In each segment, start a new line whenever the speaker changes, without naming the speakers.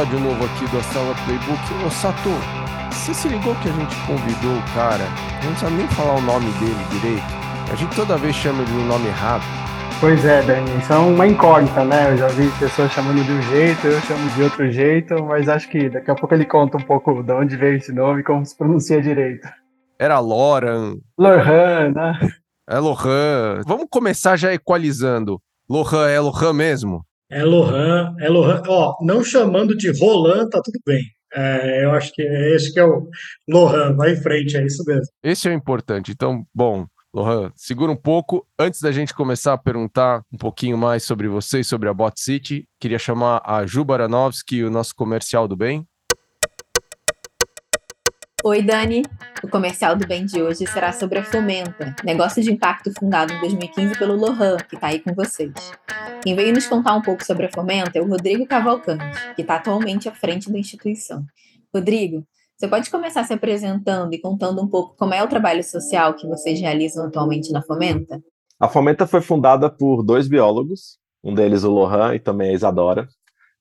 episódio novo aqui do Astela Playbook. Ô Sato, você se ligou que a gente convidou o cara? Não sabe nem falar o nome dele direito. A gente toda vez chama ele no nome errado.
Pois é, Dani, isso é uma incógnita, né? Eu já vi pessoas chamando de um jeito, eu chamo de outro jeito, mas acho que daqui a pouco ele conta um pouco de onde veio esse nome e como se pronuncia direito.
Era Loran.
Lohan, né?
É Lohan. Vamos começar já equalizando. Lohan é Lohan mesmo?
É Lohan, é Lohan. Ó, não chamando de Roland, tá tudo bem. É, eu acho que é esse que é o Lohan, vai em frente, é isso mesmo.
Esse é o importante. Então, bom, Lohan, segura um pouco. Antes da gente começar a perguntar um pouquinho mais sobre você e sobre a Bot City, queria chamar a Ju Baranovski, o nosso comercial do bem.
Oi, Dani. O comercial do bem de hoje será sobre a Fomenta, negócio de impacto fundado em 2015 pelo Lohan, que está aí com vocês. Quem veio nos contar um pouco sobre a Fomenta é o Rodrigo Cavalcante, que está atualmente à frente da instituição. Rodrigo, você pode começar se apresentando e contando um pouco como é o trabalho social que vocês realizam atualmente na Fomenta?
A Fomenta foi fundada por dois biólogos, um deles o Lohan e também a Isadora,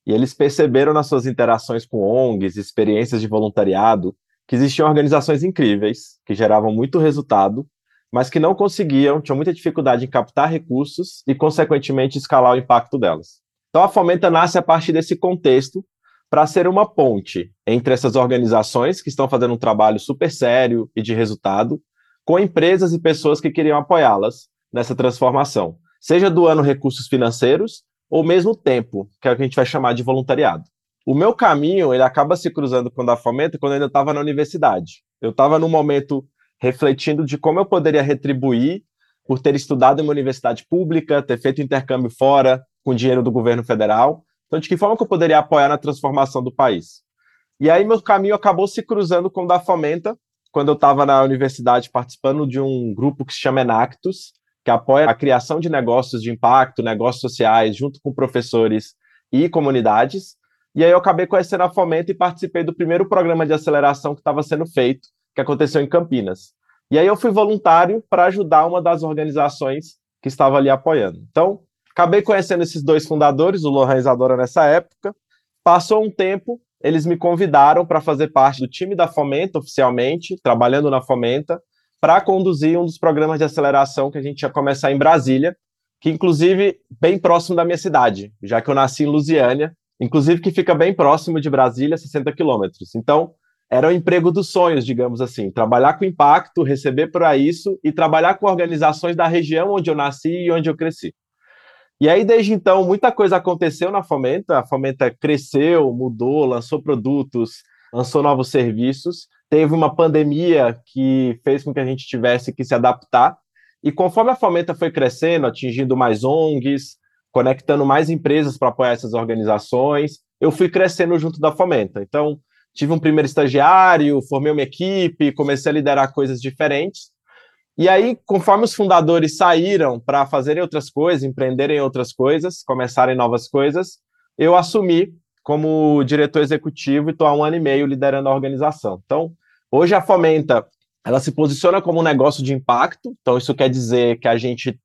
e eles perceberam nas suas interações com ONGs, experiências de voluntariado, que existiam organizações incríveis, que geravam muito resultado, mas que não conseguiam, tinham muita dificuldade em captar recursos e, consequentemente, escalar o impacto delas. Então, a Fomenta nasce a partir desse contexto para ser uma ponte entre essas organizações que estão fazendo um trabalho super sério e de resultado, com empresas e pessoas que queriam apoiá-las nessa transformação, seja doando recursos financeiros ou mesmo tempo, que é o que a gente vai chamar de voluntariado. O meu caminho, ele acaba se cruzando com o da Fomenta quando eu ainda estava na universidade. Eu estava num momento refletindo de como eu poderia retribuir por ter estudado em uma universidade pública, ter feito intercâmbio fora com dinheiro do governo federal. Então, de que forma que eu poderia apoiar na transformação do país? E aí meu caminho acabou se cruzando com o da Fomenta, quando eu estava na universidade participando de um grupo que se chama Enactus, que apoia a criação de negócios de impacto, negócios sociais, junto com professores e comunidades. E aí eu acabei conhecendo a Fomento e participei do primeiro programa de aceleração que estava sendo feito, que aconteceu em Campinas. E aí eu fui voluntário para ajudar uma das organizações que estava ali apoiando. Então, acabei conhecendo esses dois fundadores, o Lohan e Isadora, nessa época. Passou um tempo, eles me convidaram para fazer parte do time da Fomenta oficialmente, trabalhando na Fomenta, para conduzir um dos programas de aceleração que a gente ia começar em Brasília, que inclusive bem próximo da minha cidade, já que eu nasci em Lusiânia, inclusive que fica bem próximo de Brasília, 60 quilômetros. Então, era o emprego dos sonhos, digamos assim, trabalhar com impacto, receber para isso e trabalhar com organizações da região onde eu nasci e onde eu cresci. E aí, desde então, muita coisa aconteceu na Fomenta, a Fomenta cresceu, mudou, lançou produtos, lançou novos serviços, teve uma pandemia que fez com que a gente tivesse que se adaptar, e conforme a Fomenta foi crescendo, atingindo mais ONGs, conectando mais empresas para apoiar essas organizações. Eu fui crescendo junto da Fomenta. Então, tive um primeiro estagiário, formei uma equipe, comecei a liderar coisas diferentes. E aí, conforme os fundadores saíram para fazerem outras coisas, empreenderem outras coisas, começarem novas coisas, eu assumi como diretor executivo e estou há um ano e meio liderando a organização. Então, hoje a Fomenta, ela se posiciona como um negócio de impacto, então isso quer dizer que a gente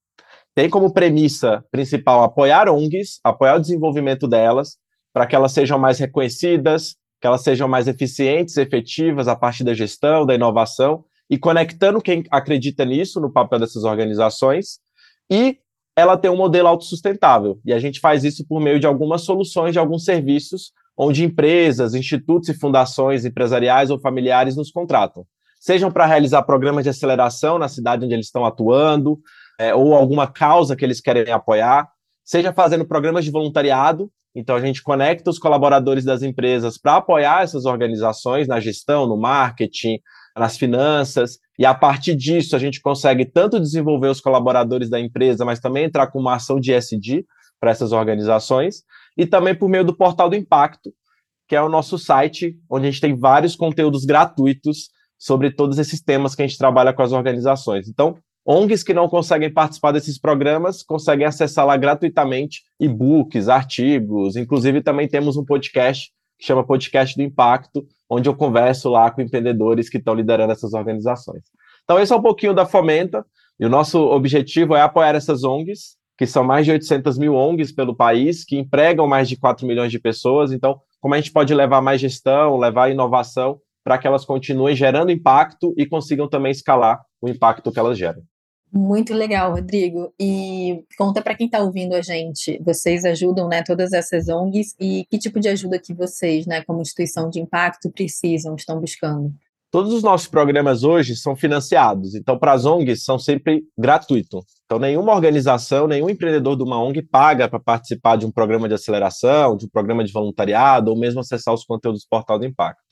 tem como premissa principal apoiar ONGs, apoiar o desenvolvimento delas, para que elas sejam mais reconhecidas, que elas sejam mais eficientes, efetivas a partir da gestão, da inovação, e conectando quem acredita nisso, no papel dessas organizações, e ela tem um modelo autossustentável. E a gente faz isso por meio de algumas soluções, de alguns serviços, onde empresas, institutos e fundações empresariais ou familiares nos contratam. Sejam para realizar programas de aceleração na cidade onde eles estão atuando, é, ou alguma causa que eles querem apoiar, seja fazendo programas de voluntariado. Então, a gente conecta os colaboradores das empresas para apoiar essas organizações na gestão, no marketing, nas finanças, e a partir disso a gente consegue tanto desenvolver os colaboradores da empresa, mas também entrar com uma ação de SD para essas organizações, e também por meio do Portal do Impacto, que é o nosso site, onde a gente tem vários conteúdos gratuitos sobre todos esses temas que a gente trabalha com as organizações. Então, ONGs que não conseguem participar desses programas conseguem acessar lá gratuitamente e-books, artigos, inclusive também temos um podcast que chama Podcast do Impacto, onde eu converso lá com empreendedores que estão liderando essas organizações. Então, esse é um pouquinho da Fomenta, e o nosso objetivo é apoiar essas ONGs, que são mais de 800 mil ONGs pelo país, que empregam mais de 4 milhões de pessoas. Então, como a gente pode levar mais gestão, levar inovação para que elas continuem gerando impacto e consigam também escalar o impacto que elas geram.
Muito legal, Rodrigo. E conta para quem está ouvindo a gente, vocês ajudam, né, todas essas ONGs e que tipo de ajuda que vocês, né, como instituição de impacto, precisam, estão buscando?
Todos os nossos programas hoje são financiados, então para as ONGs são sempre gratuitos. Então nenhuma organização, nenhum empreendedor de uma ONG paga para participar de um programa de aceleração, de um programa de voluntariado ou mesmo acessar os conteúdos do Portal do Impacto.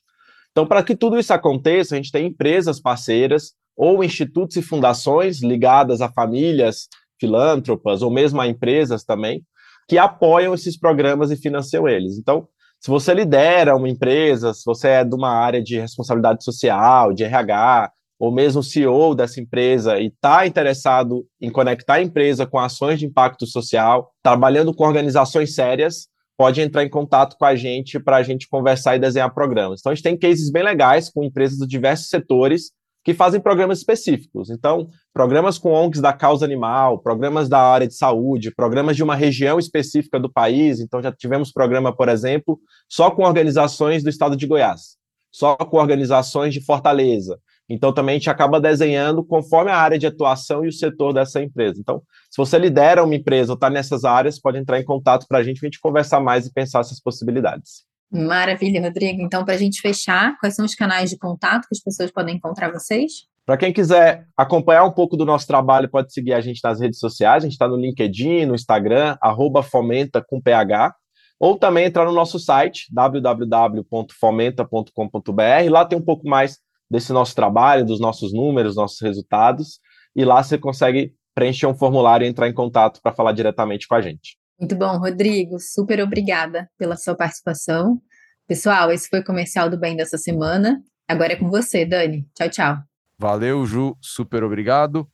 Então, para que tudo isso aconteça, a gente tem empresas parceiras ou institutos e fundações ligadas a famílias filântropas ou mesmo a empresas também que apoiam esses programas e financiam eles. Então, se você lidera uma empresa, se você é de uma área de responsabilidade social, de RH, ou mesmo CEO dessa empresa e está interessado em conectar a empresa com ações de impacto social, trabalhando com organizações sérias, pode entrar em contato com a gente para a gente conversar e desenhar programas. Então, a gente tem cases bem legais com empresas de diversos setores que fazem programas específicos. Então, programas com ONGs da causa animal, programas da área de saúde, programas de uma região específica do país. Então, já tivemos programa, por exemplo, só com organizações do estado de Goiás, só com organizações de Fortaleza. Então, também a gente acaba desenhando conforme a área de atuação e o setor dessa empresa. Então, se você lidera uma empresa ou está nessas áreas, pode entrar em contato para a gente, a gente conversar mais e pensar essas possibilidades.
Maravilha, Rodrigo. Então, para a gente fechar, quais são os canais de contato que as pessoas podem encontrar vocês?
Para quem quiser acompanhar um pouco do nosso trabalho, pode seguir a gente nas redes sociais. A gente está no LinkedIn, no Instagram, arroba fomenta com PH. Ou também entrar no nosso site, www.fomenta.com.br. Lá tem um pouco mais desse nosso trabalho, dos nossos números, nossos resultados. E lá você consegue preencher um formulário e entrar em contato para falar diretamente com a gente.
Muito bom, Rodrigo. Super obrigada pela sua participação. Pessoal, esse foi o comercial do bem dessa semana. Agora é com você, Dani. Tchau, tchau.
Valeu, Ju. Super obrigado.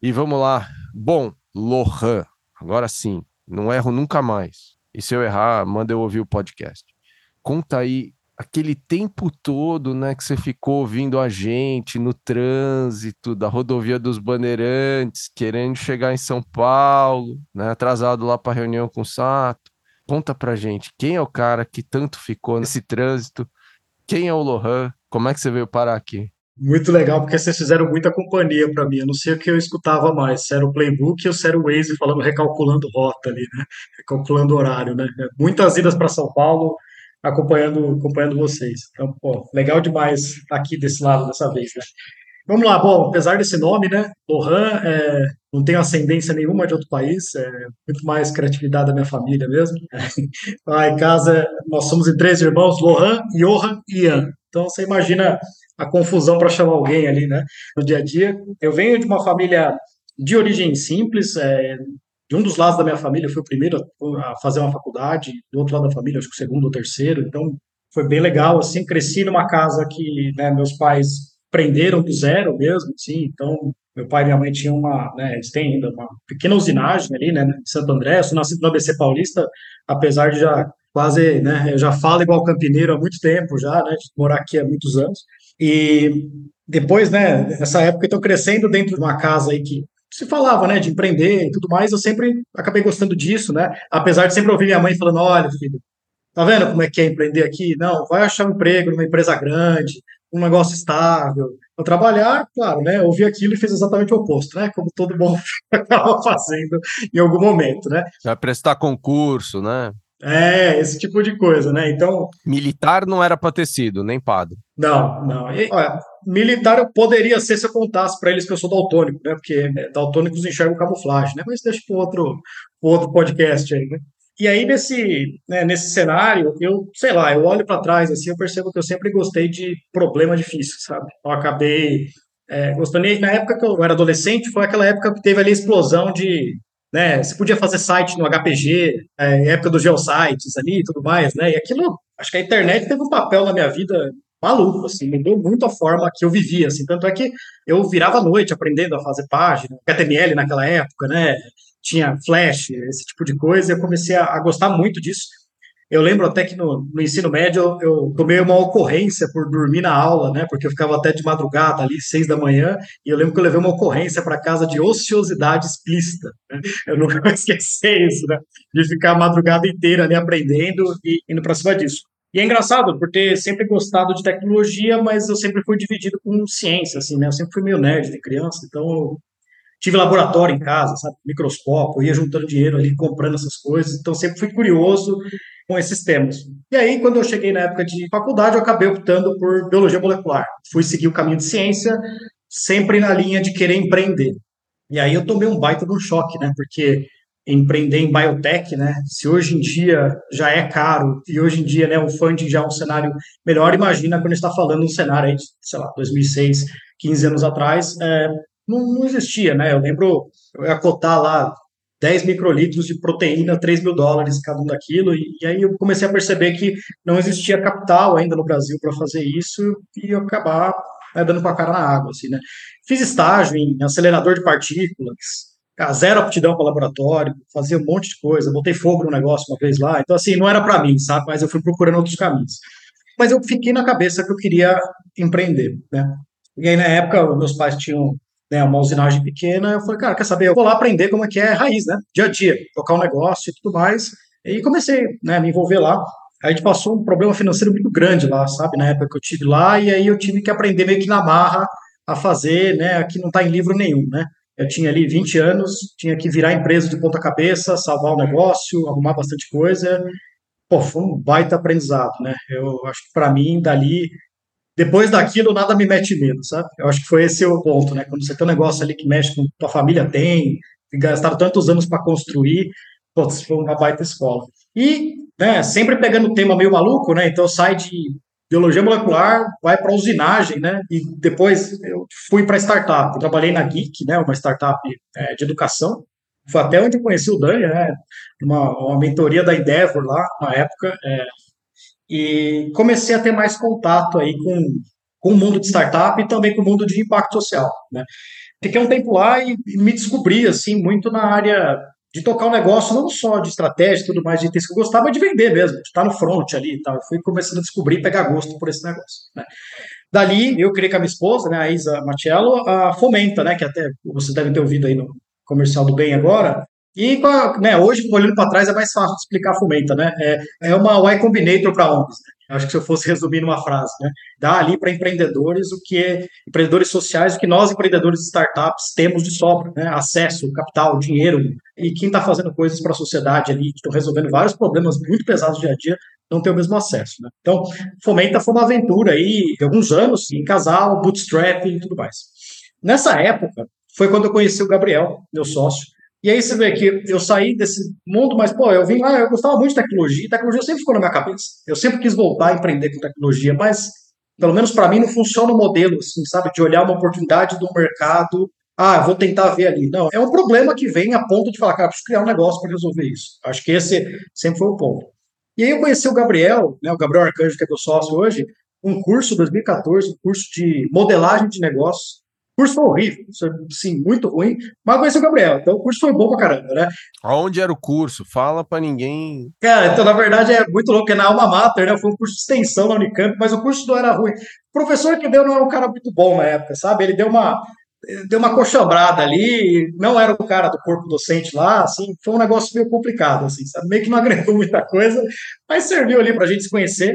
E vamos lá. Bom, Lohan. Agora sim, não erro nunca mais. E se eu errar, manda eu ouvir o podcast. Conta aí aquele tempo todo, né, que você ficou ouvindo a gente no trânsito da rodovia dos Bandeirantes, querendo chegar em São Paulo, né, atrasado lá para reunião com o Sato. Conta pra gente, quem é o cara que tanto ficou nesse trânsito? Quem é o Lohan? Como é que você veio parar aqui?
Muito legal, porque vocês fizeram muita companhia para mim. Eu não sei o que eu escutava mais, se era o playbook ou se era o Waze falando, recalculando rota ali, né? Recalculando horário, né? Muitas idas para São Paulo, acompanhando, acompanhando vocês. Então, pô, legal demais estar aqui desse lado dessa vez, né? Vamos lá, bom, apesar desse nome, né, Lohan, é, não tenho ascendência nenhuma de outro país, é muito mais criatividade da minha família mesmo. Lá em casa, nós somos em três irmãos, Lohan, Johan e Ian. Então, você imagina a confusão para chamar alguém ali, né, no dia a dia. Eu venho de uma família de origem simples, é, de um dos lados da minha família, fui o primeiro a fazer uma faculdade, do outro lado da família, acho que o segundo ou terceiro, então foi bem legal, assim, cresci numa casa que né, meus pais prenderam do zero mesmo, assim, então meu pai e minha mãe tinham uma, né, eles têm ainda uma pequena usinagem ali, né, em Santo André, eu sou nascido no ABC Paulista, apesar de já quase, né, eu já falo igual campineiro há muito tempo já, né, de morar aqui há muitos anos, e depois, né, nessa época, estou crescendo dentro de uma casa aí que se falava, né, de empreender e tudo mais, eu sempre acabei gostando disso, né? Apesar de sempre ouvir minha mãe falando: olha, filho, tá vendo como é que é empreender aqui? Não, vai achar um emprego numa empresa grande, um negócio estável. Eu trabalhar, claro, né? Ouvi aquilo e fez exatamente o oposto, né? Como todo bom acaba fazendo em algum momento, né?
Vai prestar concurso, né?
É, esse tipo de coisa, né? Então.
Militar não era para ter sido, nem padre.
Não, não. E, olha, militar eu poderia ser se eu contasse para eles que eu sou daltônico, né? Porque né, daltônicos enxergam camuflagem, né? Mas deixa para outro, outro podcast aí, né? E aí, nesse, né, nesse cenário, eu, sei lá, eu olho para trás, assim, eu percebo que eu sempre gostei de problema difícil, sabe? Eu acabei é, gostando. E na época que eu era adolescente, foi aquela época que teve ali a explosão de né? Você podia fazer site no HPG, é, época dos geosites ali e tudo mais, né? E aquilo, acho que a internet teve um papel na minha vida maluco, assim, mudou muito a forma que eu vivia, assim, tanto é que eu virava à noite aprendendo a fazer página, HTML naquela época, né? Tinha Flash, esse tipo de coisa, e eu comecei a, a gostar muito disso. Eu lembro até que no, no ensino médio eu tomei uma ocorrência por dormir na aula, né? Porque eu ficava até de madrugada ali, seis da manhã, e eu lembro que eu levei uma ocorrência para casa de ociosidade explícita. Né? Eu nunca vou esquecer isso, né? De ficar a madrugada inteira ali aprendendo e indo para cima disso. E é engraçado, por ter sempre gostado de tecnologia, mas eu sempre fui dividido com ciência, assim, né? Eu sempre fui meio nerd de criança, então eu tive laboratório em casa, sabe? Microscópio, ia juntando dinheiro ali, comprando essas coisas, então sempre fui curioso com esses temas. E aí, quando eu cheguei na época de faculdade, eu acabei optando por biologia molecular. Fui seguir o caminho de ciência, sempre na linha de querer empreender. E aí eu tomei um baita de um choque, né? Porque empreender em biotech, né? Se hoje em dia já é caro e hoje em dia, né, o funding já é um cenário melhor, imagina quando está falando um cenário aí de, sei lá, 2006, 15 anos atrás, é, não, não, existia, né? Eu lembro, eu ia cotar lá 10 microlitros de proteína, 3 mil dólares cada um daquilo, e, e aí eu comecei a perceber que não existia capital ainda no Brasil para fazer isso, e eu acabar né, dando com a cara na água, assim, né? Fiz estágio em acelerador de partículas, zero aptidão para laboratório, fazia um monte de coisa, botei fogo no negócio uma vez lá, então assim, não era para mim, sabe? Mas eu fui procurando outros caminhos. Mas eu fiquei na cabeça que eu queria empreender, né? E aí, na época, meus pais tinham né, uma usinagem pequena, eu falei, cara, quer saber, eu vou lá aprender como é que é raiz, né? Dia a dia, tocar um negócio e tudo mais. E comecei, né, a me envolver lá. A gente passou um problema financeiro muito grande lá, sabe, na época que eu tive lá, e aí eu tive que aprender meio que na marra a fazer, né, aqui não está em livro nenhum, né. Eu tinha ali 20 anos, tinha que virar empresa de ponta cabeça, salvar o negócio, arrumar bastante coisa. Pô, foi um baita aprendizado, né. Eu acho que para mim, dali, depois daquilo, nada me mete medo, sabe? Eu acho que foi esse o ponto, né? Quando você tem um negócio ali que mexe com tua família tem, gastaram tantos anos para construir, putz, foi uma baita escola. E, né, sempre pegando o tema meio maluco, né? Então sai de biologia molecular, vai para usinagem, né? E depois eu fui para startup. Eu trabalhei na Geek, né? Uma startup é, de educação. Foi até onde eu conheci o Dani, né? Uma, uma mentoria da Endeavor lá na época. É, e comecei a ter mais contato aí com, com o mundo de startup e também com o mundo de impacto social, né? Fiquei um tempo lá e, me descobri, assim, muito na área de tocar o um negócio, não só de estratégia e tudo mais, de ter que eu gostava de vender mesmo, de estar no front ali e tal. Eu fui começando a descobrir, pegar gosto por esse negócio, né? Dali, eu criei com a minha esposa, né, a Isa Matiello, a Fomenta, né, que até vocês devem ter ouvido aí no comercial do Bem agora, e né, hoje, olhando para trás, é mais fácil explicar a Fomenta, né? É, é uma Y Combinator para ONGs. Né? Acho que se eu fosse resumir numa frase, né? Dá ali para empreendedores o que é, empreendedores sociais, o que nós, empreendedores de startups, temos de sobra, né? Acesso, capital, dinheiro. E quem está fazendo coisas para a sociedade ali, que estão resolvendo vários problemas muito pesados do dia a dia, não tem o mesmo acesso, né? Então, Fomenta foi uma aventura aí, de alguns anos, em casal, bootstrap e tudo mais. Nessa época, foi quando eu conheci o Gabriel, meu sócio, e aí você vê que eu saí desse mundo, mas, pô, eu vim lá, eu gostava muito de tecnologia, tecnologia sempre ficou na minha cabeça. Eu sempre quis voltar a empreender com tecnologia, mas, pelo menos para mim, não funciona o modelo, assim, sabe, de olhar uma oportunidade do mercado, ah, vou tentar ver ali. Não, é um problema que vem a ponto de falar, cara, preciso criar um negócio para resolver isso. Acho que esse sempre foi o ponto. E aí eu conheci o Gabriel, né, o Gabriel Arcanjo, que é meu sócio hoje, um curso 2014, um curso de modelagem de negócios, curso foi horrível, sim, muito ruim, mas conheci o Gabriel, então o curso foi bom pra caramba, né?
Aonde era o curso? Fala pra ninguém.
Cara, então na verdade é muito louco, é na Alma Mater, né? Foi um curso de extensão na Unicamp, mas o curso não era ruim. O professor que deu não era um cara muito bom na época, sabe? Ele deu uma, deu uma coxambrada ali, não era o cara do corpo docente lá, assim, foi um negócio meio complicado, assim, sabe? Meio que não agregou muita coisa, mas serviu ali pra gente se conhecer.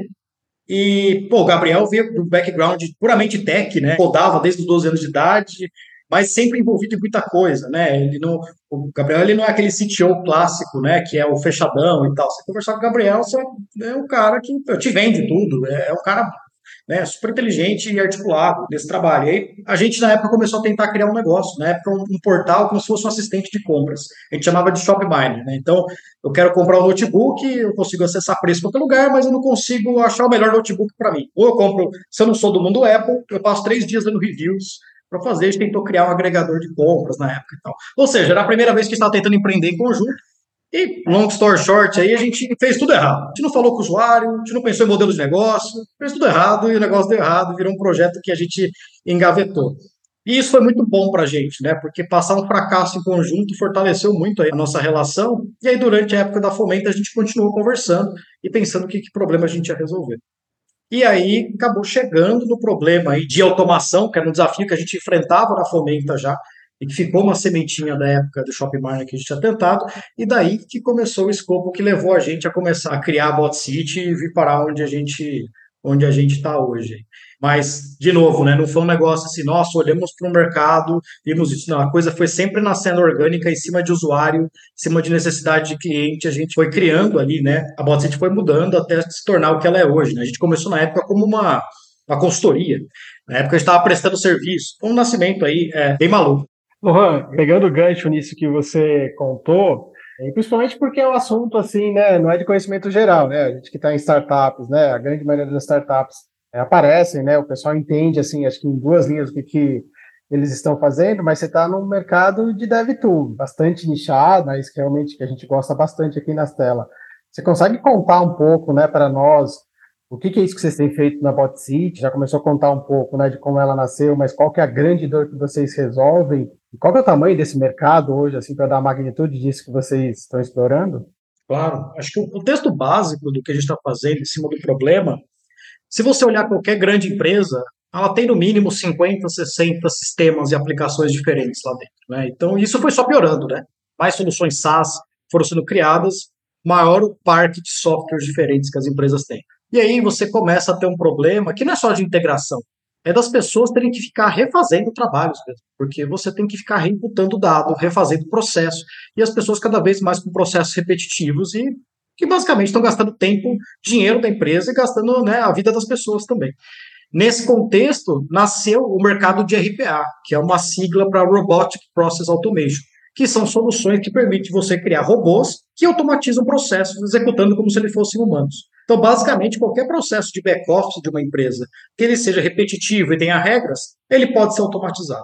E, pô, o Gabriel veio do background puramente tech, né? Rodava desde os 12 anos de idade, mas sempre envolvido em muita coisa, né? Ele não, o Gabriel ele não é aquele CTO clássico, né? Que é o fechadão e tal. Você conversar com o Gabriel, você é um cara que te vende tudo, é, é um cara né, super inteligente e articulado nesse trabalho. E aí a gente, na época, começou a tentar criar um negócio, na época, um, um portal como se fosse um assistente de compras. A gente chamava de ShopMiner, né? Então, eu quero comprar um notebook, eu consigo acessar preço em qualquer lugar, mas eu não consigo achar o melhor notebook para mim. Ou eu compro, se eu não sou do mundo Apple, eu passo três dias dando reviews para fazer. A gente tentou criar um agregador de compras na época e tal. Ou seja, era a primeira vez que a gente estava tentando empreender em conjunto. E, long story short, aí a gente fez tudo errado. A gente não falou com o usuário, a gente não pensou em modelo de negócio, fez tudo errado e o negócio deu errado, virou um projeto que a gente engavetou. E isso foi muito bom para a gente, né? Porque passar um fracasso em conjunto fortaleceu muito a nossa relação. E aí, durante a época da Fomenta, a gente continuou conversando e pensando que, que problema a gente ia resolver. E aí acabou chegando no problema aí de automação, que era um desafio que a gente enfrentava na Fomenta já, e que ficou uma sementinha da época do Shopping Miner que a gente tinha tentado, e daí que começou o escopo que levou a gente a começar a criar a Bot City e vir parar onde a gente onde a gente está hoje. Mas, de novo, né, não foi um negócio assim, nossa, olhamos para o mercado, vimos isso, não, a coisa foi sempre nascendo orgânica em cima de usuário, em cima de necessidade de cliente, a gente foi criando ali, né, a Bot City foi mudando até se tornar o que ela é hoje, né, a gente começou na época como uma, uma consultoria, na época a gente estava prestando serviço, um nascimento aí é, bem maluco.
Lohan, pegando o gancho nisso que você contou, e principalmente porque é um assunto assim, né, não é de conhecimento geral, né, a gente que está em startups, né, a grande maioria das startups é, aparecem, né, o pessoal entende, assim, acho que em duas linhas o que, que eles estão fazendo, mas você está num mercado de dev tool, bastante nichado, mas que realmente que a gente gosta bastante aqui nas telas. Você consegue contar um pouco, né, para nós, o que, que, é isso que vocês têm feito na Bot City? Já começou a contar um pouco, né, de como ela nasceu, mas qual que é a grande dor que vocês resolvem qual é o tamanho desse mercado hoje, assim, para dar a magnitude disso que vocês estão explorando?
Claro, acho que o contexto básico do que a gente está fazendo em cima do problema, se você olhar qualquer grande empresa, ela tem no mínimo 50, 60 sistemas e aplicações diferentes lá dentro. Né? Então, isso foi só piorando, né? Mais soluções SaaS foram sendo criadas, maior o parque de softwares diferentes que as empresas têm. E aí você começa a ter um problema que não é só de integração, é das pessoas terem que ficar refazendo trabalhos mesmo, porque você tem que ficar reimputando dado, refazendo processo, e as pessoas cada vez mais com processos repetitivos e que basicamente estão gastando tempo, dinheiro da empresa e gastando né, a vida das pessoas também. Nesse contexto, nasceu o mercado de RPA, que é uma sigla para Robotic Process Automation, que são soluções que permitem você criar robôs que automatizam processos executando como se eles fossem humanos. Então, basicamente, qualquer processo de back-office de uma empresa que ele seja repetitivo e tenha regras, ele pode ser automatizado.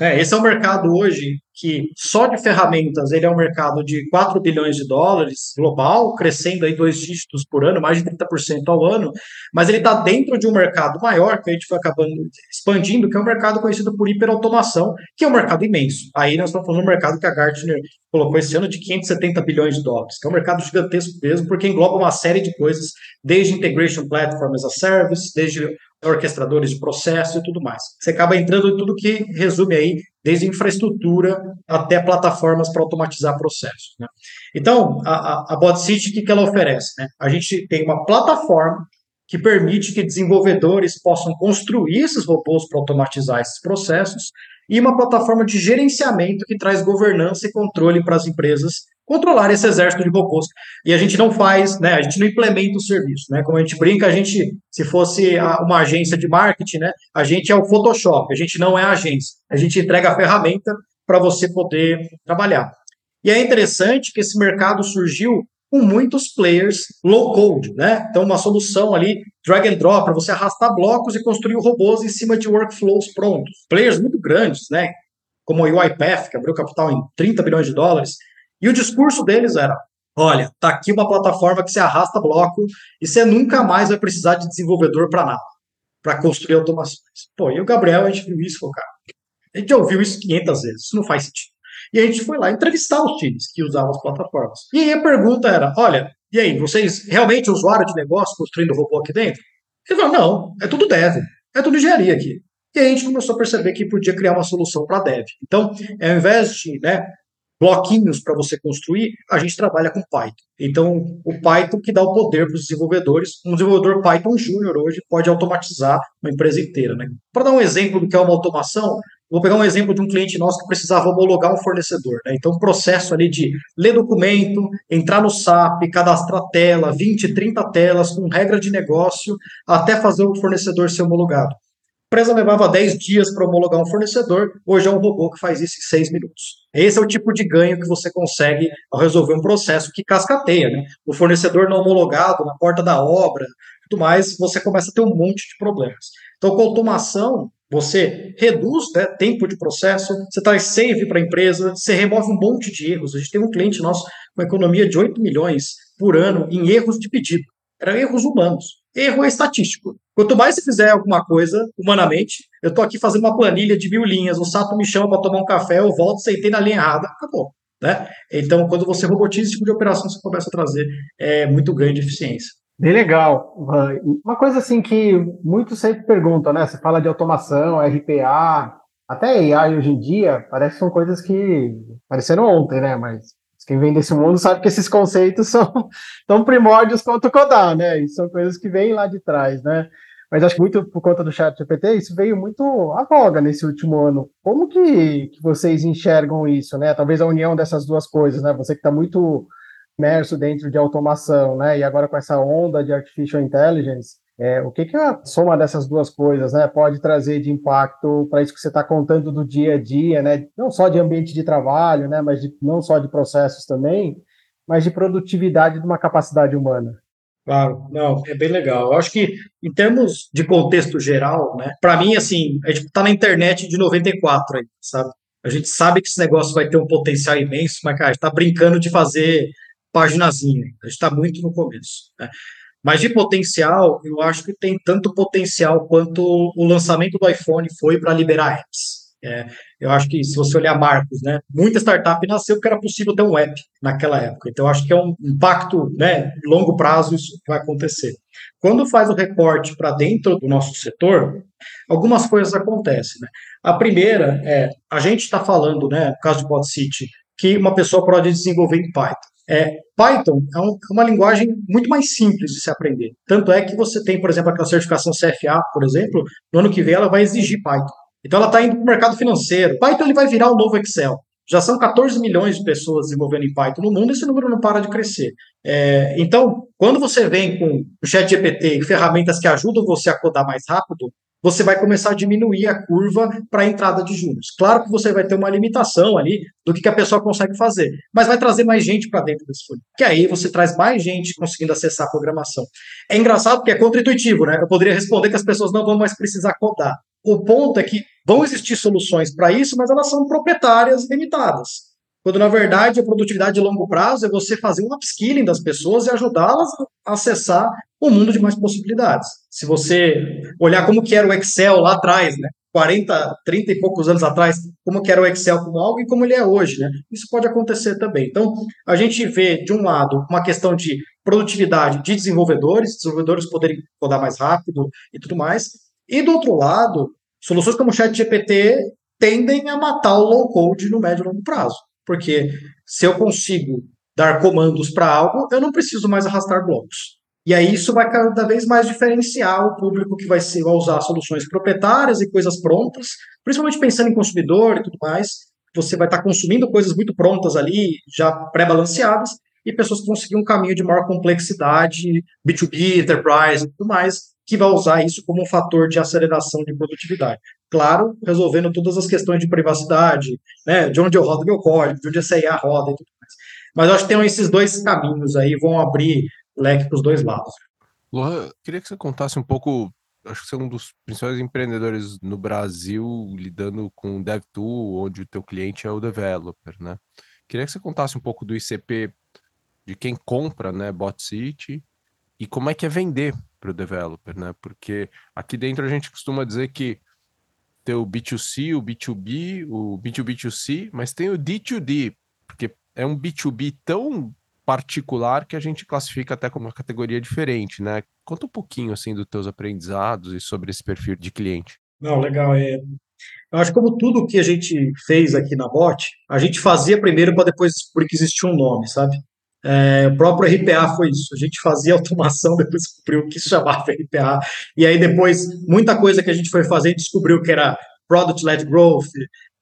É, esse é um mercado hoje que só de ferramentas ele é um mercado de 4 bilhões de dólares global, crescendo aí dois dígitos por ano, mais de 30% ao ano, mas ele está dentro de um mercado maior, que a gente foi acabando expandindo, que é um mercado conhecido por hiperautomação, que é um mercado imenso. Aí nós estamos falando de um mercado que a Gartner colocou esse ano de 570 bilhões de dólares, que é um mercado gigantesco mesmo, porque engloba uma série de coisas, desde Integration Platform as a Service, desde orquestradores de processo e tudo mais. Você acaba entrando em tudo que resume aí, desde infraestrutura até plataformas para automatizar processos. Né? Então, a, a, a Bot City, o que, que ela oferece? Né? A gente tem uma plataforma que permite que desenvolvedores possam construir esses robôs para automatizar esses processos e uma plataforma de gerenciamento que traz governança e controle para as empresas controlar esse exército de robôs. E a gente não faz, né, a gente não implementa o serviço, né? Como a gente brinca, a gente, se fosse uma agência de marketing, né, a gente é o Photoshop, a gente não é a agência. A gente entrega a ferramenta para você poder trabalhar. E é interessante que esse mercado surgiu com muitos players low code, né? Então, uma solução ali, drag and drop, para você arrastar blocos e construir robôs em cima de workflows prontos. Players muito grandes, né? Como a UiPath, que abriu capital em 30 bilhões de dólares, e o discurso deles era: olha, tá aqui uma plataforma que você arrasta bloco e você nunca mais vai precisar de desenvolvedor para nada, para construir automações. Pô, e o Gabriel, a gente viu isso, cara, a gente já ouviu isso 500 vezes, isso não faz sentido. E a gente foi lá entrevistar os times que usavam as plataformas. E aí a pergunta era: olha, e aí, vocês realmente usuário de negócio construindo robô aqui dentro? Ele falou: não, é tudo dev, é tudo engenharia aqui. E aí a gente começou a perceber que podia criar uma solução para dev. Então, ao invés de né, bloquinhos para você construir, a gente trabalha com Python. Então, o Python que dá o poder para os desenvolvedores. Um desenvolvedor Python Júnior hoje pode automatizar uma empresa inteira. Né? Para dar um exemplo do que é uma automação, vou pegar um exemplo de um cliente nosso que precisava homologar um fornecedor. Né? Então, o processo ali de ler documento, entrar no SAP, cadastrar tela, 20, 30 telas, com regra de negócio, até fazer o fornecedor ser homologado. A empresa levava 10 dias para homologar um fornecedor, hoje é um robô que faz isso em 6 minutos. Esse é o tipo de ganho que você consegue ao resolver um processo que cascateia. Né? O fornecedor não homologado, na porta da obra, tudo mais, você começa a ter um monte de problemas. Então, com automação, você reduz né, tempo de processo, você traz save para a empresa, você remove um monte de erros. A gente tem um cliente nosso com economia de 8 milhões por ano em erros de pedido. Eram erros humanos. Erro é estatístico. Quanto mais você fizer alguma coisa humanamente, eu estou aqui fazendo uma planilha de mil linhas, o Sato me chama para tomar um café, eu volto, sentei na linha errada, acabou. Né? Então, quando você robotiza esse tipo de operação, você começa a trazer é, muito ganho de eficiência.
Bem legal. Uma coisa assim que muitos sempre perguntam, né? Você fala de automação, RPA, até AI hoje em dia, parece que são coisas que pareceram ontem, né? Mas quem vem desse mundo sabe que esses conceitos são tão primórdios quanto o Codar, né? E são coisas que vêm lá de trás, né? Mas acho que muito por conta do chat GPT, isso veio muito à voga nesse último ano. Como que, que vocês enxergam isso, né? Talvez a união dessas duas coisas, né? Você que está muito imerso dentro de automação, né? E agora com essa onda de artificial intelligence, é, o que, que a soma dessas duas coisas né, pode trazer de impacto para isso que você está contando do dia a dia, né, não só de ambiente de trabalho, né, mas de, não só de processos também, mas de produtividade de uma capacidade humana?
Claro, não, é bem legal. Eu acho que, em termos de contexto geral, né, para mim, assim, a gente está na internet de 94 aí, sabe? A gente sabe que esse negócio vai ter um potencial imenso, mas, cara, a gente está brincando de fazer paginazinha. Está muito no começo. Né? Mas de potencial, eu acho que tem tanto potencial quanto o lançamento do iPhone foi para liberar apps. É, eu acho que se você olhar marcos, né, muita startup nasceu porque era possível ter um app naquela época. Então, acho que é um impacto, né, longo prazo isso vai acontecer. Quando faz o recorte para dentro do nosso setor, algumas coisas acontecem. Né? A primeira é, a gente está falando, né, no caso de Bot City, que uma pessoa pode desenvolver em Python. É, Python é, um, é, uma linguagem muito mais simples de se aprender. Tanto é que você tem, por exemplo, aquela certificação CFA, por exemplo, no ano que vem ela vai exigir Python. Então ela está indo para o mercado financeiro. Python ele vai virar o novo Excel. Já são 14 milhões de pessoas desenvolvendo em Python no mundo, esse número não para de crescer. É, então, quando você vem com o ChatGPT e ferramentas que ajudam você a codar mais rápido, você vai começar a diminuir a curva para a entrada de juros. Claro que você vai ter uma limitação ali do que, a pessoa consegue fazer, mas vai trazer mais gente para dentro desse funil. Que aí você traz mais gente conseguindo acessar a programação. É engraçado porque é contra-intuitivo, né? Eu poderia responder que as pessoas não vão mais precisar codar. O ponto é que vão existir soluções para isso, mas elas são proprietárias limitadas. Quando, na verdade, a produtividade de longo prazo é você fazer um upskilling das pessoas e ajudá-las a acessar um mundo de mais possibilidades. Se você olhar como que era o Excel lá atrás, né? 40, 30 e poucos anos atrás, como que era o Excel como algo e como ele é hoje, né? Isso pode acontecer também. Então, a gente vê, de um lado, uma questão de produtividade de desenvolvedores, desenvolvedores poderem codar mais rápido e tudo mais, e do outro lado, soluções como o ChatGPT tendem a matar o low code no médio e longo prazo. Porque se eu consigo dar comandos para algo, eu não preciso mais arrastar blocos. E aí isso vai cada vez mais diferenciar o público que vai, ser, vai usar soluções proprietárias e coisas prontas, principalmente pensando em consumidor e tudo mais. Você vai estar consumindo coisas muito prontas ali, já pré-balanceadas, e pessoas que vão seguir um caminho de maior complexidade, B2B, enterprise e tudo mais, que vai usar isso como um fator de aceleração de produtividade. Claro, resolvendo todas as questões de privacidade, né, de onde eu rodo meu código, de onde a CIA roda e tudo mais. Mas acho que tem esses dois caminhos aí, vão abrir leque para os dois lados.
Lohan, queria que você contasse um pouco, acho que você é um dos principais empreendedores no Brasil lidando com DevTool, onde o teu cliente é o developer, né? Queria que você contasse um pouco do ICP de quem compra, né, BotCity, e como é que é vender para o developer, né? Porque aqui dentro a gente costuma dizer que tem o B2C, o B2B, o B2B2C, mas tem o D2D, porque é um B2B tão particular que a gente classifica até como uma categoria diferente, né? Conta um pouquinho assim dos teus aprendizados e sobre esse perfil de cliente.
Não, legal. É, eu acho que como tudo que a gente fez aqui na Bot, a gente fazia primeiro para depois descobrir que existia um nome, sabe? É, o próprio RPA foi isso. A gente fazia automação, depois descobriu que se chamava RPA. E aí depois, muita coisa que a gente foi fazer, descobriu que era Product-Led Growth,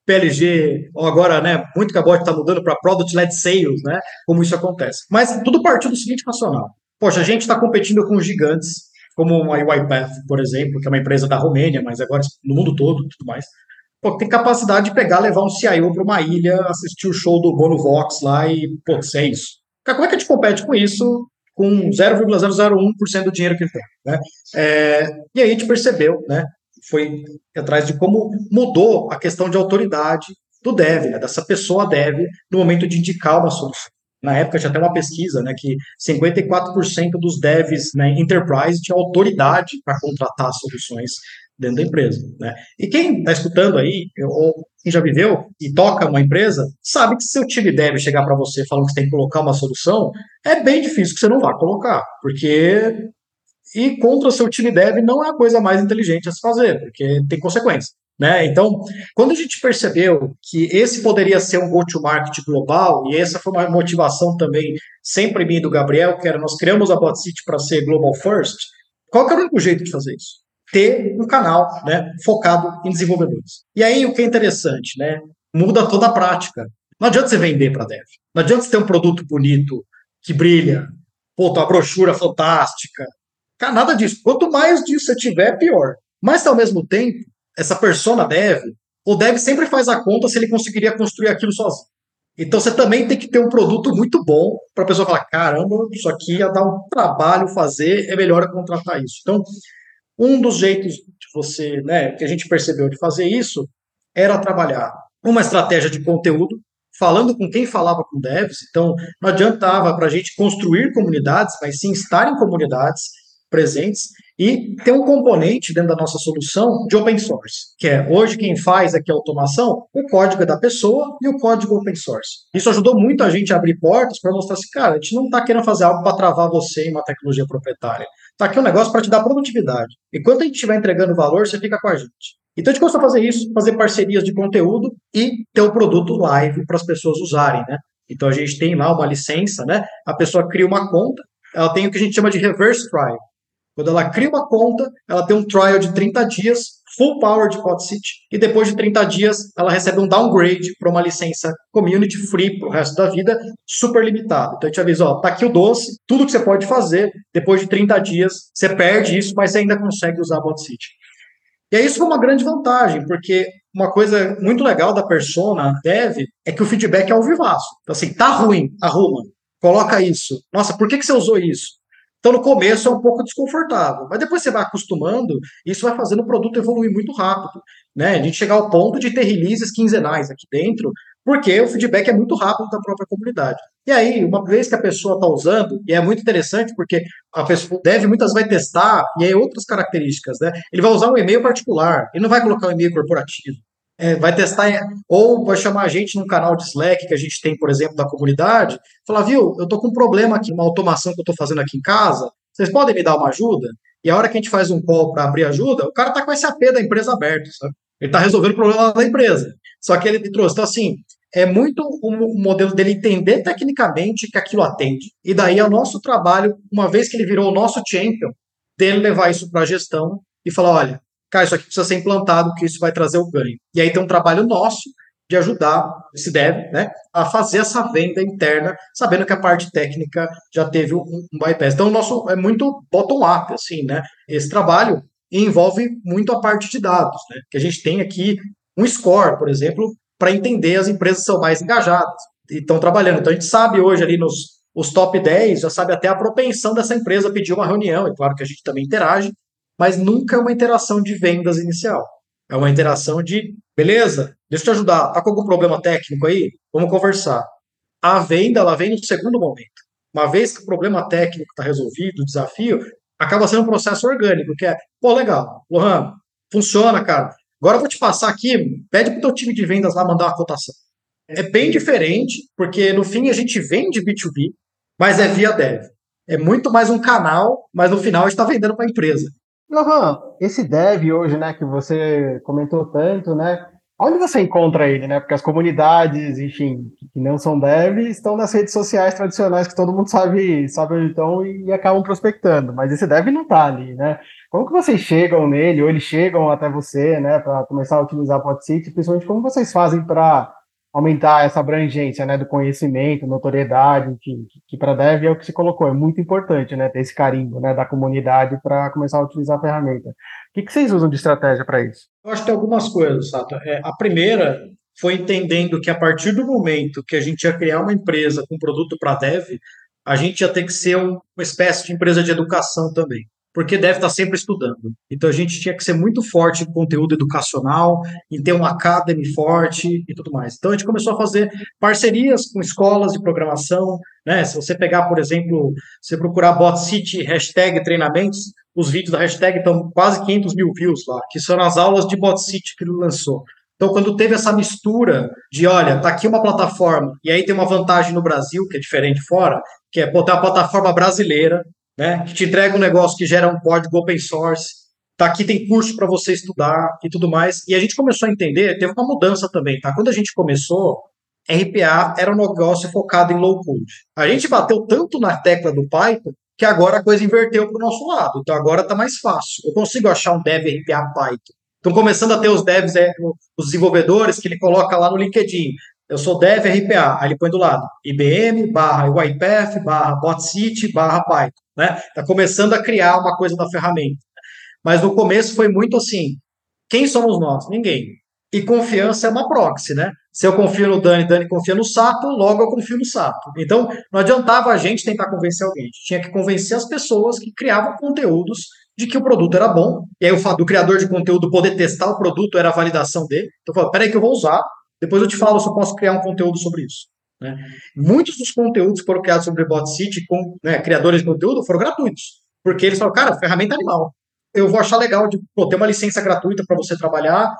PLG, ou agora, né, muito que a bot está mudando para Product-Led Sales, né, como isso acontece. Mas tudo partiu do seguinte racional. Poxa, a gente está competindo com gigantes, como a UiPath, por exemplo, que é uma empresa da Romênia, mas agora no mundo todo tudo mais. Pô, tem capacidade de pegar, levar um CIO para uma ilha, assistir o show do Bono Vox lá e, pô, é isso. Como é gente compete com isso com 0,001% do dinheiro que ele tem? Né? É, e aí a gente percebeu, né, foi atrás de como mudou a questão de autoridade do dev, né, dessa pessoa dev, no momento de indicar uma solução. Na época tinha até uma pesquisa, né, que 54% dos devs né, enterprise tinham autoridade para contratar soluções dentro da empresa. Né? E quem está escutando aí, ou quem já viveu e toca uma empresa, sabe que se seu time deve chegar para você falando que você tem que colocar uma solução, é bem difícil que você não vá colocar, porque e contra o seu time dev não é a coisa mais inteligente a se fazer, porque tem consequência. Né? Então, quando a gente percebeu que esse poderia ser um go-to-market global, e essa foi uma motivação também sempre minha do Gabriel, que era nós criamos a BotCity para ser global first, qual que era o único jeito de fazer isso? Ter um canal né, focado em desenvolvedores. E aí o que é interessante, né? Muda toda a prática. Não adianta você vender para dev. Não adianta você ter um produto bonito, que brilha, pô, uma brochura fantástica. Cara, nada disso. Quanto mais disso você tiver, pior. Mas ao mesmo tempo, essa persona dev, o dev sempre faz a conta se ele conseguiria construir aquilo sozinho. Então você também tem que ter um produto muito bom para a pessoa falar: caramba, isso aqui ia dar um trabalho fazer, é melhor eu contratar isso. Então, um dos jeitos de você, né, que a gente percebeu de fazer isso era trabalhar uma estratégia de conteúdo, falando com quem falava com devs. Então, não adiantava para a gente construir comunidades, mas sim estar em comunidades presentes e tem um componente dentro da nossa solução de open source, que é hoje quem faz aqui a automação, o código é da pessoa e o código open source. Isso ajudou muito a gente a abrir portas para mostrar assim, cara, a gente não está querendo fazer algo para travar você em uma tecnologia proprietária. Está aqui um negócio para te dar produtividade. Enquanto a gente estiver entregando valor, você fica com a gente. Então a gente começou a fazer isso, fazer parcerias de conteúdo e ter o produto live para as pessoas usarem, né? Então a gente tem lá uma licença, né? A pessoa cria uma conta, ela tem o que a gente chama de reverse trial. Quando ela cria uma conta, ela tem um trial de 30 dias, full power de PodCity, e depois de 30 dias ela recebe um downgrade para uma licença community free para o resto da vida, super limitado. Então a gente avisa, ó, tá aqui o doce, tudo que você pode fazer, depois de 30 dias você perde isso, mas você ainda consegue usar PodCity. E isso foi uma grande vantagem, porque uma coisa muito legal da persona dev é que o feedback é ao vivaço. Então assim, tá ruim, arruma, coloca isso. Nossa, por que, que você usou isso? Então, no começo é um pouco desconfortável, mas depois você vai acostumando, isso vai fazendo o produto evoluir muito rápido. Né? A gente chegar ao ponto de ter releases quinzenais aqui dentro, porque o feedback é muito rápido da própria comunidade. E aí, uma vez que a pessoa está usando, e é muito interessante, porque a pessoa deve, muitas vai testar, e aí outras características, né? Ele vai usar um e-mail particular, ele não vai colocar um e-mail corporativo é, vai testar, ou vai chamar a gente num canal de Slack que a gente tem, por exemplo, da comunidade, falar, viu, eu tô com um problema aqui, uma automação que eu tô fazendo aqui em casa, vocês podem me dar uma ajuda? E a hora que a gente faz um call para abrir ajuda, o cara tá com esse AP da empresa aberto, sabe? Ele tá resolvendo o problema da empresa. Só que ele me trouxe. Então, assim, é muito o modelo dele entender tecnicamente que aquilo atende. E daí é o nosso trabalho, uma vez que ele virou o nosso champion, dele levar isso para a gestão e falar: olha, cara, isso aqui precisa ser implantado, que isso vai trazer o ganho. E aí tem um trabalho nosso de ajudar, se deve, né, a fazer essa venda interna, sabendo que a parte técnica já teve um, um bypass. Então, o nosso é muito bottom-up, assim, né? Esse trabalho envolve muito a parte de dados, né? Que a gente tem aqui um score, por exemplo, para entender as empresas que são mais engajadas e estão trabalhando. Então, a gente sabe hoje ali nos os top 10, já sabe até a propensão dessa empresa pedir uma reunião, é claro que a gente também interage, mas nunca é uma interação de vendas inicial. É uma interação de, beleza, deixa eu te ajudar, tá com algum problema técnico aí? Vamos conversar. A venda, ela vem no segundo momento. Uma vez que o problema técnico está resolvido, o desafio, acaba sendo um processo orgânico, que é, pô, legal, Lohan, funciona, cara. Agora eu vou te passar aqui, pede para o teu time de vendas lá mandar uma cotação. É bem diferente, porque no fim a gente vende B2B, mas é via dev. É muito mais um canal, mas no final a gente está vendendo para a empresa.
Lohan, esse dev hoje, né, que você comentou tanto, né? Onde você encontra ele, né? Porque as comunidades, enfim, que não são dev, estão nas redes sociais tradicionais que todo mundo sabe, sabe onde estão e acabam prospectando. Mas esse dev não está ali, né? Como que vocês chegam nele, ou eles chegam até você, né, para começar a utilizar a PodCity? Principalmente como vocês fazem para aumentar essa abrangência, né, do conhecimento, notoriedade, enfim, que, que para dev é o que se colocou, é muito importante, né, ter esse carimbo, né, da comunidade para começar a utilizar a ferramenta. O que, que vocês usam de estratégia para isso?
Eu acho que tem algumas coisas, Sato. É, a primeira foi entendendo que a partir do momento que a gente ia criar uma empresa com produto para dev, a gente ia ter que ser uma espécie de empresa de educação também porque deve estar sempre estudando. Então a gente tinha que ser muito forte em conteúdo educacional, em ter uma academy forte e tudo mais. Então a gente começou a fazer parcerias com escolas de programação, né? Se você pegar, por exemplo, você procurar Bot City hashtag treinamentos, os vídeos da hashtag estão quase 500 mil views lá, que são as aulas de Bot City que ele lançou. Então, quando teve essa mistura de, olha, tá aqui uma plataforma, e aí tem uma vantagem no Brasil, que é diferente fora, que é botar a plataforma brasileira, né? Que te entrega um negócio que gera um código open source. tá aqui tem curso para você estudar e tudo mais. E a gente começou a entender, teve uma mudança também, tá? Quando a gente começou, RPA era um negócio focado em low code. A gente bateu tanto na tecla do Python que agora a coisa inverteu para o nosso lado. Então agora está mais fácil. Eu consigo achar um dev RPA Python. Estão começando a ter os devs, é, os desenvolvedores que ele coloca lá no LinkedIn. Eu sou dev RPA, aí ele põe do lado IBM barra UiPath barra BotCity barra Python. Né? Está começando a criar uma coisa da ferramenta. Mas no começo foi muito assim: quem somos nós? Ninguém. E confiança é uma proxy, né? Se eu confio no Dani, Dani confia no Sato, logo eu confio no Sato. Então, não adiantava a gente tentar convencer alguém. A gente tinha que convencer as pessoas que criavam conteúdos de que o produto era bom. E aí o fato do criador de conteúdo poder testar o produto era a validação dele. Então, eu falei, peraí que eu vou usar, depois eu te falo se eu posso criar um conteúdo sobre isso. Né? Muitos dos conteúdos que foram criados sobre Bot City com né, criadores de conteúdo foram gratuitos. Porque eles falaram, cara, ferramenta animal eu vou achar legal de pô, ter uma licença gratuita para você trabalhar.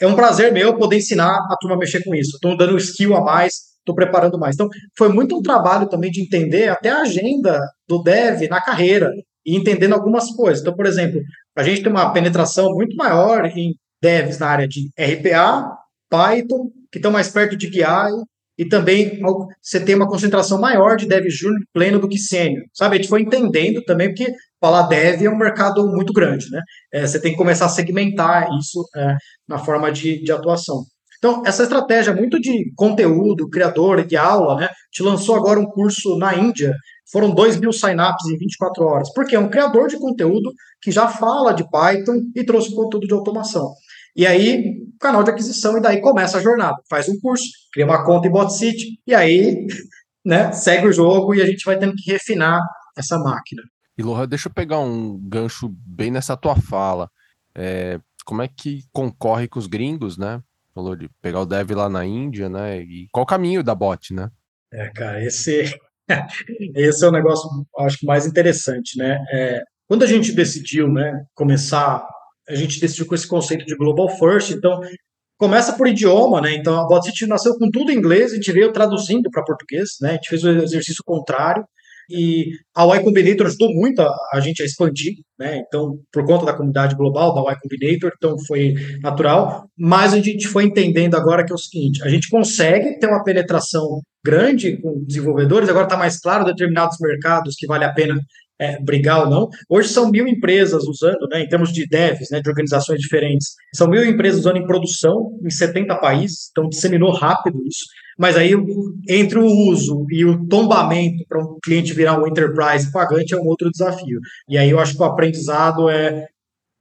É um prazer meu poder ensinar a turma a mexer com isso. Estou dando skill a mais, estou preparando mais. Então, foi muito um trabalho também de entender até a agenda do dev na carreira e entendendo algumas coisas. Então, por exemplo, a gente tem uma penetração muito maior em devs na área de RPA, Python, que estão mais perto de BI, e também você tem uma concentração maior de dev júnior pleno do que sênior, sabe? A gente foi entendendo também, porque falar dev é um mercado muito grande, né? É, você tem que começar a segmentar isso é, na forma de, de atuação. Então, essa estratégia muito de conteúdo, criador de aula, né? Te lançou agora um curso na Índia, foram 2 mil sign-ups em 24 horas, porque é um criador de conteúdo que já fala de Python e trouxe conteúdo de automação. E aí, canal de aquisição, e daí começa a jornada. Faz um curso, cria uma conta em BotCity, e aí né, segue o jogo e a gente vai tendo que refinar essa máquina.
E Lohan, deixa eu pegar um gancho bem nessa tua fala. É, como é que concorre com os gringos, né? Falou de pegar o dev lá na Índia, né? E qual o caminho da bot, né?
É, cara, esse, esse é o negócio, acho que mais interessante, né? É, quando a gente decidiu, né, começar a gente decidiu com esse conceito de global first, então começa por idioma, né? Então a BotCity nasceu com tudo em inglês, a gente veio traduzindo para português, né? A gente fez o exercício contrário e a Y Combinator ajudou muito a, a, gente a expandir, né? Então, por conta da comunidade global da Y Combinator, então foi natural, mas a gente foi entendendo agora que é o seguinte, a gente consegue ter uma penetração grande com desenvolvedores, agora está mais claro determinados mercados que vale a pena é, brigar ou não. Hoje são mil empresas usando, né, em termos de devs, né, de organizações diferentes, são mil empresas usando em produção em 70 países, então disseminou rápido isso. Mas aí, entre o uso e o tombamento para um cliente virar um enterprise pagante é um outro desafio. E aí eu acho que o aprendizado é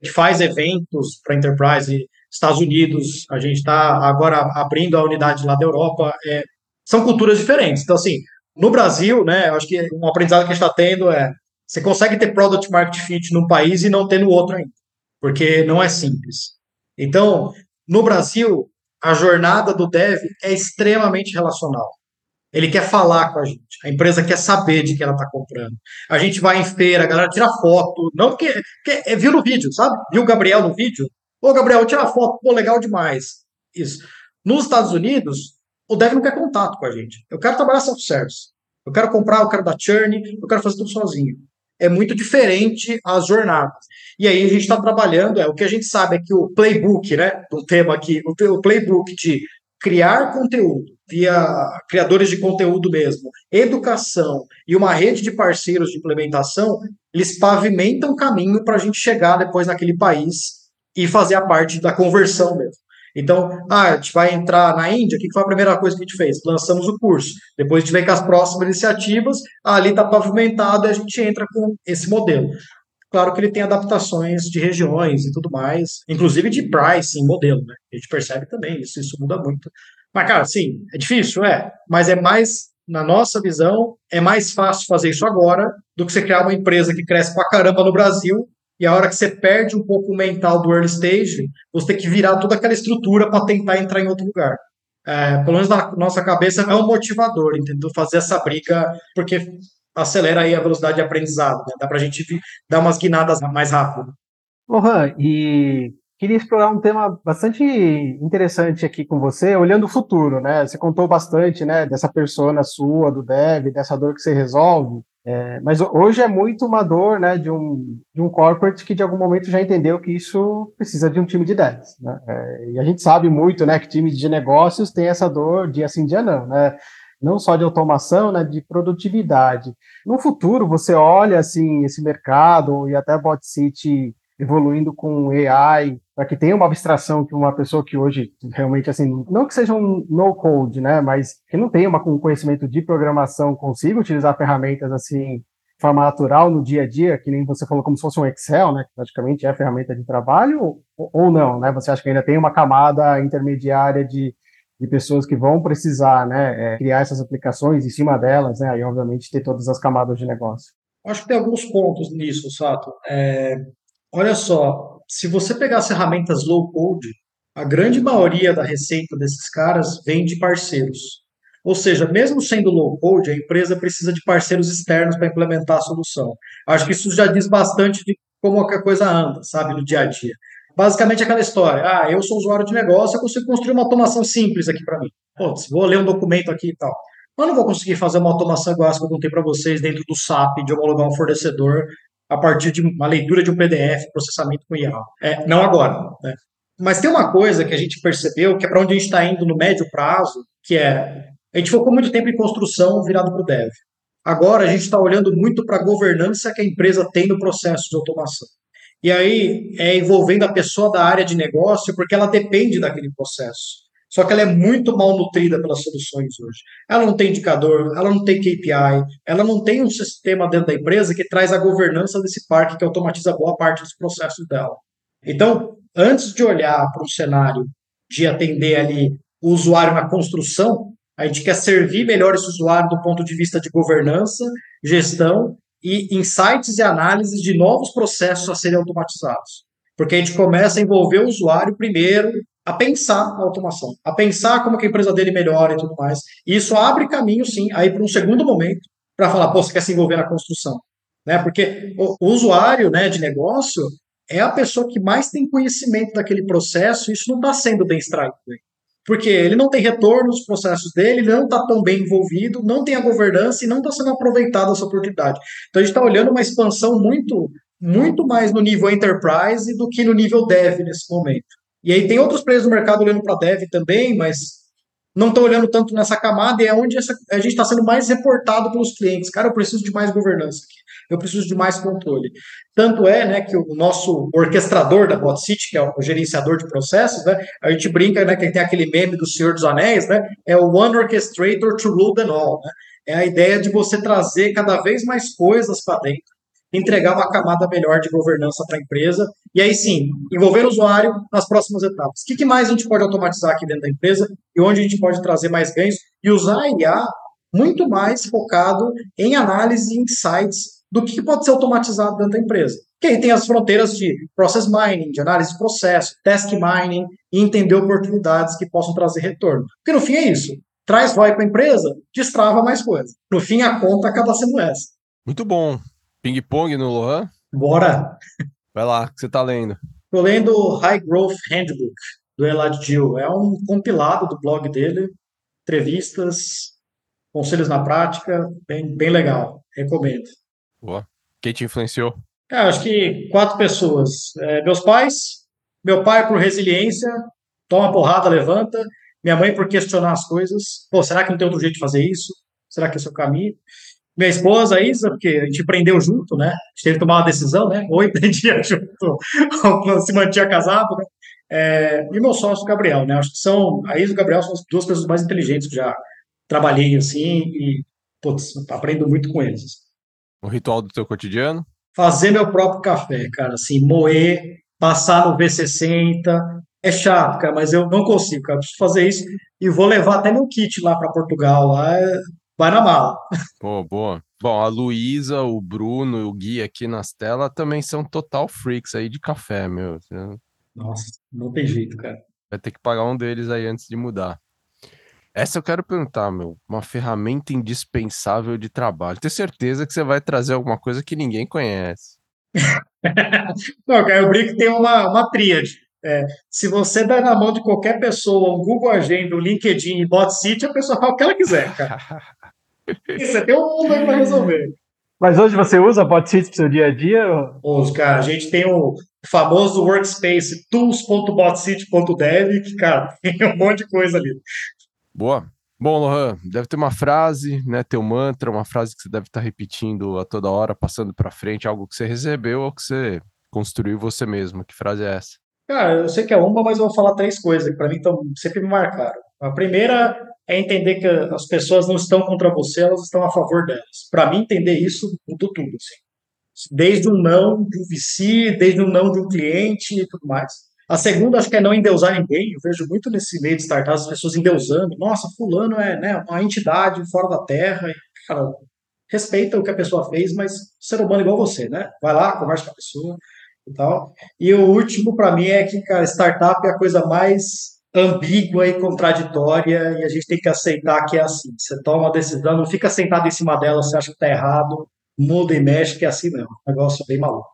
que faz eventos para enterprise, Estados Unidos, a gente está agora abrindo a unidade lá da Europa, é, são culturas diferentes. Então, assim, no Brasil, né, eu acho que um aprendizado que a gente está tendo é você consegue ter product market fit num país e não ter no outro ainda, porque não é simples. Então, no Brasil, a jornada do dev é extremamente relacional. Ele quer falar com a gente, a empresa quer saber de que ela está comprando. A gente vai em feira, a galera tira foto, não porque, porque é, viu no vídeo, sabe? Viu o Gabriel no vídeo? Ô, Gabriel, tira foto, pô, legal demais. Isso. Nos Estados Unidos, o dev não quer contato com a gente. Eu quero trabalhar self-service. Eu quero comprar, eu quero dar churn, eu quero fazer tudo sozinho é muito diferente as jornadas. E aí a gente está trabalhando, é o que a gente sabe é que o playbook, né, do tema aqui, o, playbook de criar conteúdo via criadores de conteúdo mesmo, educação e uma rede de parceiros de implementação, eles pavimentam o caminho para a gente chegar depois naquele país e fazer a parte da conversão mesmo. Então, ah, a gente vai entrar na Índia, o que foi a primeira coisa que a gente fez? Lançamos o curso. Depois a gente vem com as próximas iniciativas, ah, ali está pavimentado e a gente entra com esse modelo. Claro que ele tem adaptações de regiões e tudo mais, inclusive de pricing, modelo, né? A gente percebe também isso, isso muda muito. Mas, cara, sim, é difícil, é, mas é mais, na nossa visão, é mais fácil fazer isso agora do que você criar uma empresa que cresce pra caramba no Brasil e a hora que você perde um pouco o mental do early stage, você tem que virar toda aquela estrutura para tentar entrar em outro lugar. É, pelo menos na nossa cabeça é um motivador, entendeu? Fazer essa briga, porque acelera aí a velocidade de aprendizado, né? dá para a gente dar umas guinadas mais rápido.
Lohan, e queria explorar um tema bastante interessante aqui com você, olhando o futuro, né? Você contou bastante, né, dessa persona sua, do dev, dessa dor que você resolve. É, mas hoje é muito uma dor né, de, um, de um corporate que de algum momento já entendeu que isso precisa de um time de 10. Né? É, e a gente sabe muito né, que times de negócios têm essa dor dia sim, dia não. Né? Não só de automação, né, de produtividade. No futuro, você olha assim esse mercado e até Bot City evoluindo com AI, para que tenha uma abstração que uma pessoa que hoje realmente assim, não que seja um no code, né, mas que não tenha um conhecimento de programação consiga utilizar ferramentas assim de forma natural no dia a dia, que nem você falou como se fosse um Excel, né, que praticamente é ferramenta de trabalho ou, ou não, né? Você acha que ainda tem uma camada intermediária de de pessoas que vão precisar né, é, criar essas aplicações em cima delas, né, aí obviamente ter todas as camadas de negócio.
Acho que tem alguns pontos nisso, Sato. É, olha só, se você pegar as ferramentas low code, a grande maioria da receita desses caras vem de parceiros. Ou seja, mesmo sendo low code, a empresa precisa de parceiros externos para implementar a solução. Acho que isso já diz bastante de como a coisa anda, sabe, no dia a dia. Basicamente aquela história. Ah, eu sou usuário de negócio, eu consigo construir uma automação simples aqui para mim. Putz, vou ler um documento aqui e tal. Mas não vou conseguir fazer uma automação igual que eu contei para vocês dentro do SAP, de homologar um fornecedor a partir de uma leitura de um PDF, processamento com IA. É, não agora. Né? Mas tem uma coisa que a gente percebeu, que é para onde a gente está indo no médio prazo, que é, a gente focou muito tempo em construção virado para o dev. Agora a gente está olhando muito para a governança que a empresa tem no processo de automação. E aí é envolvendo a pessoa da área de negócio, porque ela depende daquele processo. Só que ela é muito mal nutrida pelas soluções hoje. Ela não tem indicador, ela não tem KPI, ela não tem um sistema dentro da empresa que traz a governança desse parque que automatiza boa parte dos processos dela. Então, antes de olhar para um cenário de atender ali o usuário na construção, a gente quer servir melhor esse usuário do ponto de vista de governança, gestão e insights e análises de novos processos a serem automatizados. Porque a gente começa a envolver o usuário primeiro a pensar na automação, a pensar como que a empresa dele melhora e tudo mais. E isso abre caminho, sim, aí para um segundo momento, para falar, pô, você quer se envolver na construção. Né? Porque o, usuário né, de negócio é a pessoa que mais tem conhecimento daquele processo e isso não está sendo bem extraído porque ele não tem retorno nos processos dele, ele não está tão bem envolvido, não tem a governança e não está sendo aproveitada essa oportunidade. Então a gente está olhando uma expansão muito, muito mais no nível enterprise do que no nível dev nesse momento. E aí tem outros players no mercado olhando para dev também, mas não estão olhando tanto nessa camada e é onde essa, a gente está sendo mais reportado pelos clientes. Cara, eu preciso de mais governança aqui eu preciso de mais controle. Tanto é né, que o nosso orquestrador da BotCity, que é o gerenciador de processos, né, a gente brinca né, que tem aquele meme do Senhor dos Anéis, né, é o One Orchestrator to Rule them all. Né? É a ideia de você trazer cada vez mais coisas para dentro, entregar uma camada melhor de governança para a empresa, e aí sim, envolver o usuário nas próximas etapas. O que, que mais a gente pode automatizar aqui dentro da empresa e onde a gente pode trazer mais ganhos e usar a IA muito mais focado em análise e insights do que pode ser automatizado dentro da empresa. Que aí tem as fronteiras de process mining, de análise de processo, task mining, e entender oportunidades que possam trazer retorno. Porque no fim é isso. Traz ROI para a empresa, destrava mais coisas. No fim, a conta acaba sendo essa.
Muito bom. Ping-pong no Lohan?
Bora!
Vai lá, o que você está lendo?
Estou lendo o High Growth Handbook, do Elad Gil. É um compilado do blog dele, entrevistas, conselhos na prática, bem, bem legal. Recomendo.
Boa. Quem te influenciou?
Cara, acho que quatro pessoas. É, meus pais, meu pai por resiliência, toma porrada, levanta. Minha mãe por questionar as coisas. Pô, será que não tem outro jeito de fazer isso? Será que esse é o caminho? Minha esposa, a Isa, porque a gente prendeu junto, né? A gente teve que tomar uma decisão, né? Ou prendia junto, ou se mantinha casado, né? É, e meu sócio, Gabriel, né? Acho que são, a Isa e o Gabriel são as duas pessoas mais inteligentes que já trabalhei, assim, e, putz, aprendo muito com eles.
Um ritual do teu cotidiano?
Fazer meu próprio café, cara, assim, moer, passar no V60. É chato, cara, mas eu não consigo, cara. Preciso fazer isso e vou levar até meu kit lá para Portugal. Lá é... vai na mala.
Boa, boa. Bom, a Luísa, o Bruno e o Gui aqui nas telas também são total freaks aí de café, meu.
Nossa, não tem jeito, cara.
Vai ter que pagar um deles aí antes de mudar. Essa eu quero perguntar, meu, uma ferramenta indispensável de trabalho. Tenho certeza que você vai trazer alguma coisa que ninguém conhece.
Não, cara, eu brinco que tem uma, uma tríade. É, se você der na mão de qualquer pessoa um Google Agenda, um LinkedIn e Bot City, a pessoa fala o que ela quiser, cara. você tem um mundo aí para resolver.
Mas hoje você usa BotSeeds para o seu dia a dia?
Os cara, a gente tem o famoso workspace tools.botseed.dev, que, cara, tem um monte de coisa ali.
Boa. Bom, Lohan, deve ter uma frase, né? Teu mantra, uma frase que você deve estar repetindo a toda hora, passando para frente, algo que você recebeu ou que você construiu você mesmo. Que frase é essa?
Cara, eu sei que é uma, mas eu vou falar três coisas que para mim estão sempre me marcaram. A primeira é entender que as pessoas não estão contra você, elas estão a favor delas. Para mim, entender isso mudou tudo. Assim. Desde um não de um VC, desde um não de um cliente e tudo mais. A segunda, acho que é não endeusar ninguém. Eu vejo muito nesse meio de startups as pessoas endeusando. Nossa, fulano é né, uma entidade fora da terra. Cara, respeita o que a pessoa fez, mas ser humano igual você, né? Vai lá, conversa com a pessoa e tal. E o último, para mim, é que, cara, startup é a coisa mais ambígua e contraditória e a gente tem que aceitar que é assim. Você toma uma decisão, não fica sentado em cima dela, você acha que está errado, muda e mexe, que é assim mesmo. Um negócio bem maluco.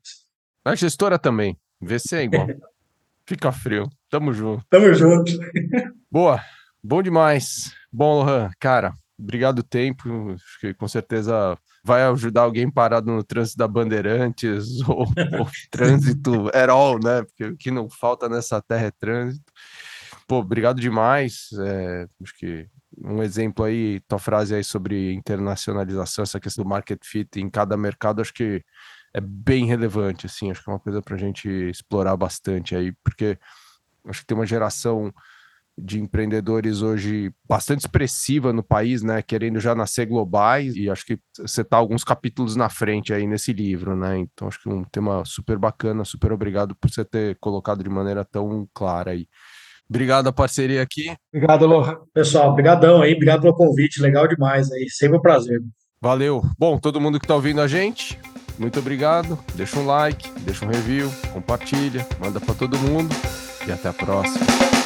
A gestora também. VC é igual. fica frio. Tamo junto.
Tamo junto.
Boa. Bom demais. Bom, Lohan, cara, obrigado o tempo. Acho que com certeza vai ajudar alguém parado no trânsito da Bandeirantes ou, ou trânsito at all, né? Porque o que não falta nessa terra é trânsito. Pô, obrigado demais. É, acho que um exemplo aí, tua frase aí sobre internacionalização, essa questão do market fit em cada mercado, acho que é bem relevante, assim, acho que é uma coisa para a gente explorar bastante aí, porque acho que tem uma geração de empreendedores hoje bastante expressiva no país, né, querendo já nascer globais, e acho que você tá alguns capítulos na frente aí nesse livro, né, então acho que é um tema super bacana, super obrigado por você ter colocado de maneira tão clara aí. Obrigado a parceria aqui.
Obrigado, Lohan.
Pessoal, obrigadão aí, obrigado pelo convite, legal demais aí, sempre um prazer.
Valeu. Bom, todo mundo que está ouvindo a gente, muito obrigado. Deixa um like, deixa um review, compartilha, manda para todo mundo e até a próxima.